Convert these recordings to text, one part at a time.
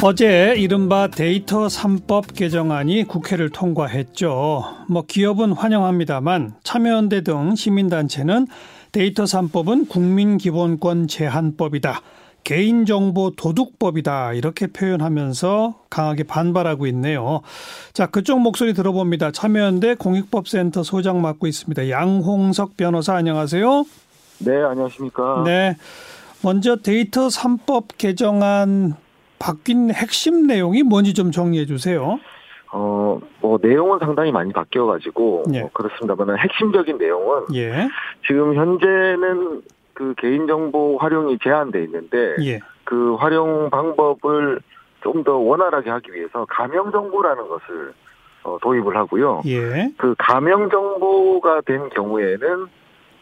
어제 이른바 데이터 3법 개정안이 국회를 통과했죠. 뭐 기업은 환영합니다만 참여연대 등 시민단체는 데이터 3법은 국민기본권 제한법이다. 개인정보 도둑법이다. 이렇게 표현하면서 강하게 반발하고 있네요. 자, 그쪽 목소리 들어봅니다. 참여연대 공익법센터 소장 맡고 있습니다. 양홍석 변호사 안녕하세요. 네, 안녕하십니까. 네. 먼저 데이터 3법 개정안 바뀐 핵심 내용이 뭔지 좀 정리해 주세요. 어, 뭐, 내용은 상당히 많이 바뀌어가지고, 예. 뭐 그렇습니다만, 핵심적인 내용은, 예. 지금 현재는 그 개인정보 활용이 제한돼 있는데, 예. 그 활용 방법을 좀 더 원활하게 하기 위해서 가명정보라는 것을 어, 도입을 하고요. 예. 그 가명정보가 된 경우에는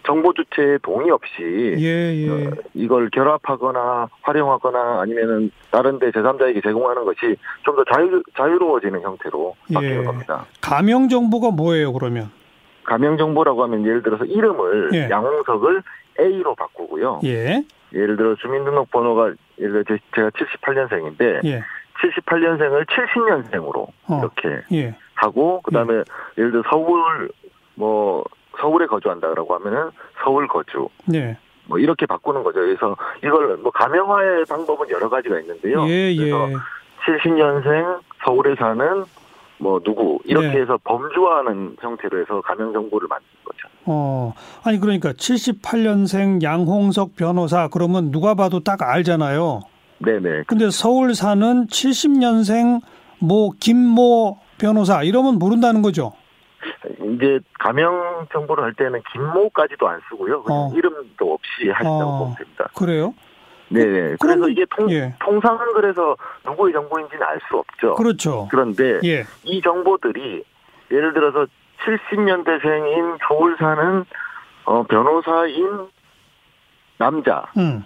정보 주체의 동의 없이 예, 예. 어, 이걸 결합하거나 활용하거나 아니면은 다른 데 제3자에게 제공하는 것이 좀 더 자유, 자유로워지는 형태로 바뀌는 예. 겁니다. 가명 정보가 뭐예요, 그러면? 가명 정보라고 하면 예를 들어서 이름을 예. 양홍석을 A로 바꾸고요. 예. 예를 들어 주민등록번호가 예를 들어 제- 제가 78년생인데 예. 78년생을 70년생으로 어. 이렇게 예. 하고 그다음에 예를 들어 서울 뭐 서울에 거주한다라고 하면은 서울 거주 예. 뭐 이렇게 바꾸는 거죠. 그래서 이걸 뭐 가명화의 방법은 여러 가지가 있는데요. 예, 그래서 예. 70년생 서울에 사는 뭐 누구 이렇게 네. 해서 범주화하는 형태로 해서 가명 정보를 만든 거죠. 어. 아니 그러니까 78년생 양홍석 변호사 그러면 누가 봐도 딱 알잖아요. 네네. 근데 서울 사는 70년생 뭐 김모 변호사 이러면 모른다는 거죠. 이제 가명 정보를 할 때는 김모까지도 안 쓰고요. 어. 이름도 없이 하신다고 어. 보면 됩니다. 그래요? 네네. 그럼- 그래서 이게 통, 예. 통상은 그래서 누구의 정보인지는 알 수 없죠. 그렇죠. 그런데 예. 이 정보들이 예를 들어서 70년대생인 서울 사는 어, 변호사인 남자가 음.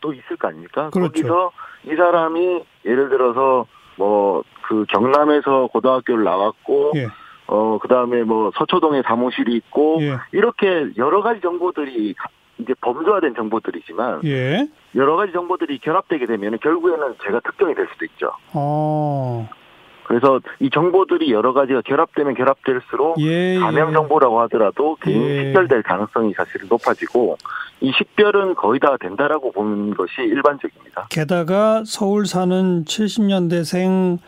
또 있을 거 아닙니까? 그렇죠. 거기서 이 사람이 예를 들어서 뭐 그 경남에서 고등학교를 나왔고 예. 어 그 다음에 뭐 서초동에 사무실이 있고 예. 이렇게 여러 가지 정보들이 이제 범죄화된 정보들이지만 예. 여러 가지 정보들이 결합되게 되면 결국에는 제가 특정이 될 수도 있죠. 어. 그래서 이 정보들이 여러 가지가 결합되면 결합될수록 예. 가명 정보라고 하더라도 개인 예. 식별될 가능성이 사실 높아지고 이 식별은 거의 다 된다라고 보는 것이 일반적입니다. 게다가 서울 사는 70년대생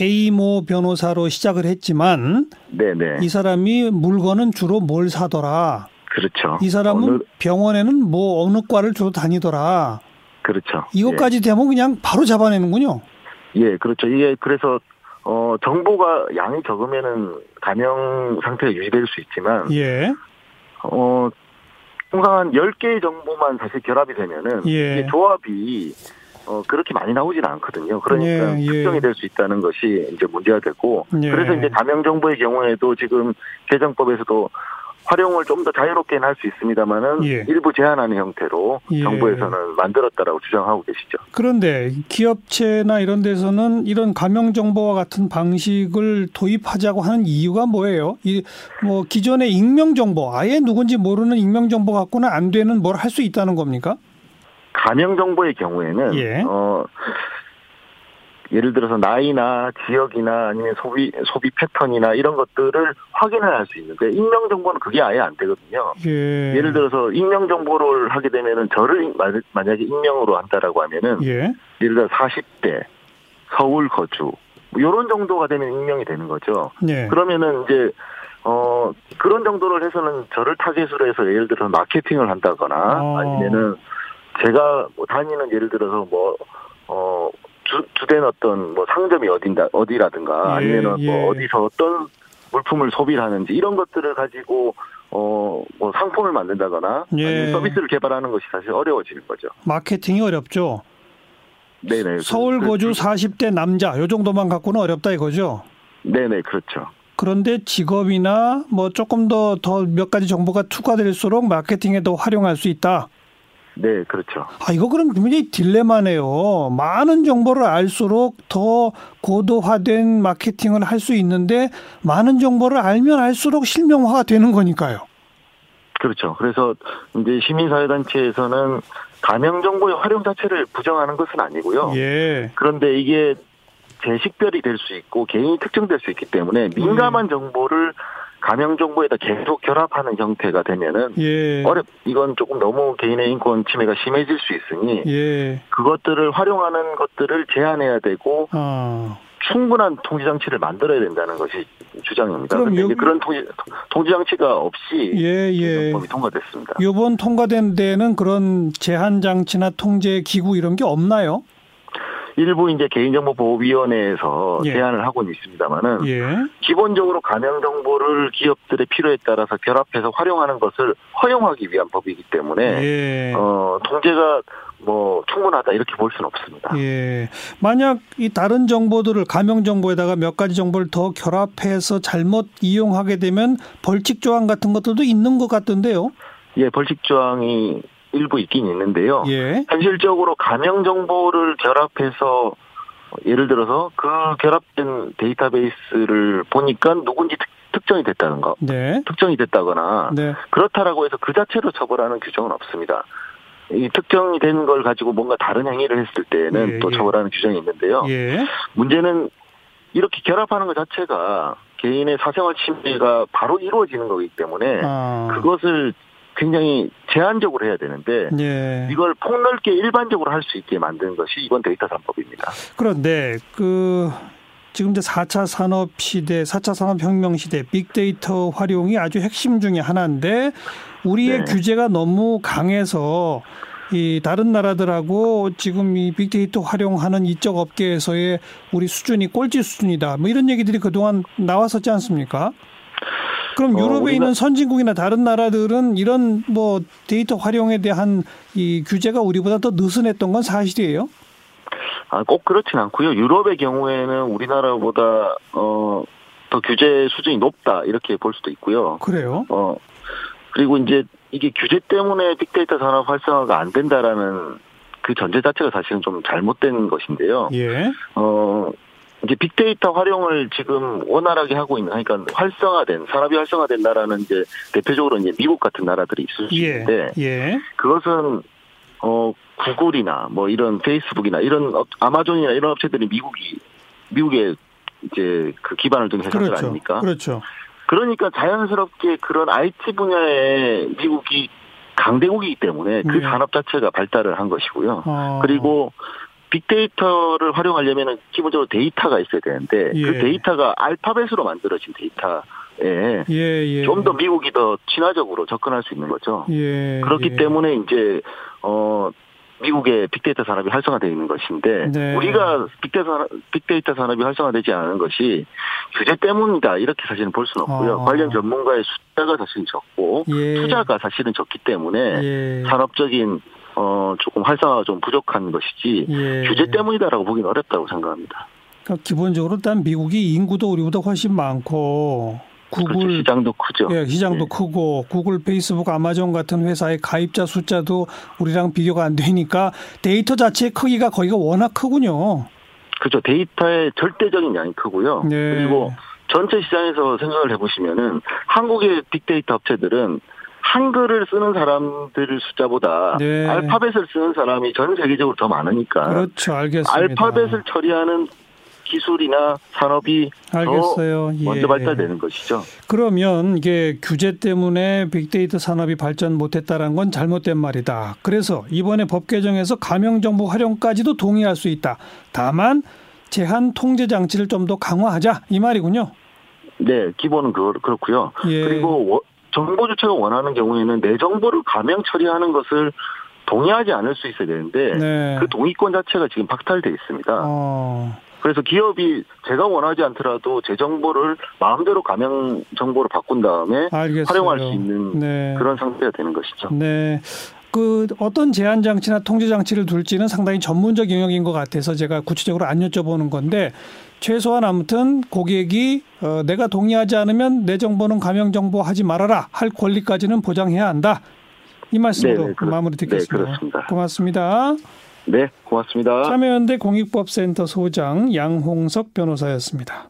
A모 변호사로 시작을 했지만 네네. 이 사람이 물건은 주로 뭘 사더라. 그렇죠. 이 사람은 어느- 병원에는 뭐 어느 과를 주로 다니더라. 그렇죠. 이것까지 되면 그냥 바로 잡아내는군요. 예. 예, 그렇죠. 이게 그래서 어 정보가 양이 적으면은 가명 상태가 유지될 수 있지만 예. 어 통상 한 10개의 정보만 사실 결합이 되면은 예. 이게 조합이 어 그렇게 많이 나오지는 않거든요. 그러니까 예, 예. 특정이 될 수 있다는 것이 이제 문제가 되고 예. 그래서 이제 가명 정보의 경우에도 지금 개정법에서도 활용을 좀 더 자유롭게는 할 수 있습니다만은 예. 일부 제한하는 형태로 예. 정부에서는 만들었다라고 주장하고 계시죠. 그런데 기업체나 이런 데서는 이런 가명 정보와 같은 방식을 도입하자고 하는 이유가 뭐예요? 이 뭐 기존의 익명 정보, 아예 누군지 모르는 익명 정보 갖고는 안 되는 뭘 할 수 있다는 겁니까? 가명 정보의 경우에는 예. 어 예를 들어서 나이나 지역이나 아니면 소비 소비 패턴이나 이런 것들을 확인을 할수 있는 데 익명 정보는 그게 아예 안 되거든요. 예. 예를 들어서 익명 정보를 하게 되면은 저를 마- 만약에 익명으로 한다라고 하면은 예. 예를 들어 40대 서울 거주 뭐 이런 정도가 되면 익명이 되는 거죠. 예. 그러면은 이제 어 그런 정도를 해서는 저를 타겟으로 해서 예를 들어서 마케팅을 한다거나 어. 아니면은 제가 뭐 다니는 예를 들어서 뭐 어 주, 주된 어떤 뭐 상점이 어딘다 어디라든가 예, 아니면은 예. 뭐 어디서 어떤 물품을 소비를 하는지 이런 것들을 가지고 어 뭐 상품을 만든다거나 예. 서비스를 개발하는 것이 사실 어려워지는 거죠. 마케팅이 어렵죠. 네네. 서울 그- 거주 그- 40대 남자 요 정도만 갖고는 어렵다 이거죠. 네네 그렇죠. 그런데 직업이나 뭐 조금 더 더 몇 가지 정보가 추가될수록 마케팅에도 활용할 수 있다. 네 그렇죠. 아 이거 그럼 굉장히 딜레마네요. 많은 정보를 알수록 더 고도화된 마케팅을 할 수 있는데 많은 정보를 알면 알수록 실명화가 되는 거니까요. 그렇죠. 그래서 이제 시민사회단체에서는 가명 정보의 활용 자체를 부정하는 것은 아니고요. 예. 그런데 이게 재식별이 될 수 있고 개인이 특정될 수 있기 때문에 민감한 정보를 가명 정보에다 계속 결합하는 형태가 되면은 예. 어렵 이건 조금 너무 개인의 인권 침해가 심해질 수 있으니 예. 그것들을 활용하는 것들을 제한해야 되고 아. 충분한 통제 장치를 만들어야 된다는 것이 주장입니다. 그럼 여기- 그런 통제 통제 장치가 없이 예, 예. 법이 통과됐습니다. 요번 통과된 데는 그런 제한 장치나 통제 기구 이런 게 없나요? 일부 이제 개인정보보호위원회에서 예. 제안을 하고는 있습니다만은 예. 기본적으로 가명 정보를 기업들의 필요에 따라서 결합해서 활용하는 것을 허용하기 위한 법이기 때문에 예. 어 통제가 뭐 충분하다 이렇게 볼 수는 없습니다. 예. 만약 이 다른 정보들을 가명 정보에다가 몇 가지 정보를 더 결합해서 잘못 이용하게 되면 벌칙 조항 같은 것들도 있는 것 같던데요. 예, 벌칙 조항이 일부 있긴 있는데요. 예. 현실적으로 가명 정보를 결합해서 예를 들어서 그 결합된 데이터베이스를 보니까 누군지 특- 특정이 됐다는 거, 네. 특정이 됐다거나 네. 그렇다라고 해서 그 자체로 처벌하는 규정은 없습니다. 이 특정이 된 걸 가지고 뭔가 다른 행위를 했을 때는 예, 또 예. 처벌하는 규정이 있는데요. 예. 문제는 이렇게 결합하는 것 자체가 개인의 사생활 침해가 바로 이루어지는 거기 때문에 아. 그것을 굉장히 제한적으로 해야 되는데 예. 이걸 폭넓게 일반적으로 할 수 있게 만든 것이 이번 데이터 산법입니다. 그런데 그 지금 이제 4차 산업 시대, 4차 산업 혁명 시대 빅데이터 활용이 아주 핵심 중에 하나인데 우리의 네. 규제가 너무 강해서 이 다른 나라들하고 지금 이 빅데이터 활용하는 이쪽 업계에서의 우리 수준이 꼴찌 수준이다. 뭐 이런 얘기들이 그동안 나왔었지 않습니까? 그럼 어, 유럽에 우리가- 있는 선진국이나 다른 나라들은 이런 뭐 데이터 활용에 대한 이 규제가 우리보다 더 느슨했던 건 사실이에요. 아, 꼭 그렇진 않고요. 유럽의 경우에는 우리나라보다 어, 더 규제 수준이 높다 이렇게 볼 수도 있고요. 그래요? 어, 그리고 이제 이게 규제 때문에 빅데이터 산업 활성화가 안 된다라는 그 전제 자체가 사실은 좀 잘못된 것인데요. 예. 어, 이제 빅데이터 활용을 지금 원활하게 하고 있는, 그러니까 활성화된, 산업이 활성화된 나라는 이제 대표적으로 이제 미국 같은 나라들이 있을 수 예. 있는데, 예. 그것은, 어, 구글이나 뭐 이런 페이스북이나 이런 업- 아마존이나 이런 업체들이 미국이, 미국에 이제 그 기반을 둔 회사들 그렇죠. 아닙니까? 그렇죠. 그러니까 자연스럽게 그런 IT 분야에 미국이 강대국이기 때문에 그 예. 산업 자체가 발달을 한 것이고요. 어. 그리고 빅데이터를 활용하려면 기본적으로 데이터가 있어야 되는데 예. 그 데이터가 알파벳으로 만들어진 데이터에 예, 예. 좀 더 미국이 더 친화적으로 접근할 수 있는 거죠. 예. 그렇기 예. 때문에 이제 어 미국의 빅데이터 산업이 활성화되어 있는 것인데 네. 우리가 빅데이터 산업, 빅데이터 산업이 활성화되지 않은 것이 규제 때문이다 이렇게 사실은 볼 수는 없고요. 어. 관련 전문가의 숫자가 사실 적고 예. 투자가 사실은 적기 때문에 예. 산업적인 어 조금 활성화가 좀 부족한 것이지 예. 규제 때문이다라고 보기는 어렵다고 생각합니다. 그러니까 기본적으로 일단 미국이 인구도 우리보다 훨씬 많고 그렇죠. 구글 시장도 크죠. 예, 시장도 예. 크고 구글, 페이스북, 아마존 같은 회사의 가입자 숫자도 우리랑 비교가 안 되니까 데이터 자체의 크기가 거기가 워낙 크군요. 그렇죠. 데이터의 절대적인 양이 크고요. 네. 그리고 전체 시장에서 생각을 해보시면은 한국의 빅데이터 업체들은 한글을 쓰는 사람들 숫자보다 네. 알파벳을 쓰는 사람이 전 세계적으로 더 많으니까 그렇죠. 알겠습니다. 알파벳을 처리하는 기술이나 산업이 알겠어요. 더 먼저 예. 발달되는 것이죠. 그러면 이게 규제 때문에 빅데이터 산업이 발전 못했다는 건 잘못된 말이다. 그래서 이번에 법 개정에서 가명 정보 활용까지도 동의할 수 있다. 다만 제한 통제 장치를 좀 더 강화하자 이 말이군요. 네, 기본은 그, 그렇고요. 예. 그리고 워- 정보 주체가 원하는 경우에는 내 정보를 가명 처리하는 것을 동의하지 않을 수 있어야 되는데 네. 그 동의권 자체가 지금 박탈돼 있습니다. 어. 그래서 기업이 제가 원하지 않더라도 제 정보를 마음대로 가명 정보로 바꾼 다음에 알겠어요. 활용할 수 있는 네. 그런 상태가 되는 것이죠. 네. 그 어떤 제한 장치나 통제 장치를 둘지는 상당히 전문적 영역인 것 같아서 제가 구체적으로 안 여쭤보는 건데 최소한 아무튼 고객이 어, 내가 동의하지 않으면 내 정보는 가명 정보 하지 말아라 할 권리까지는 보장해야 한다. 이 말씀으로 네, 네, 그렇- 마무리 듣겠습니다. 네, 그렇습니다. 고맙습니다. 네, 고맙습니다. 참여연대 공익법센터 소장 양홍석 변호사였습니다.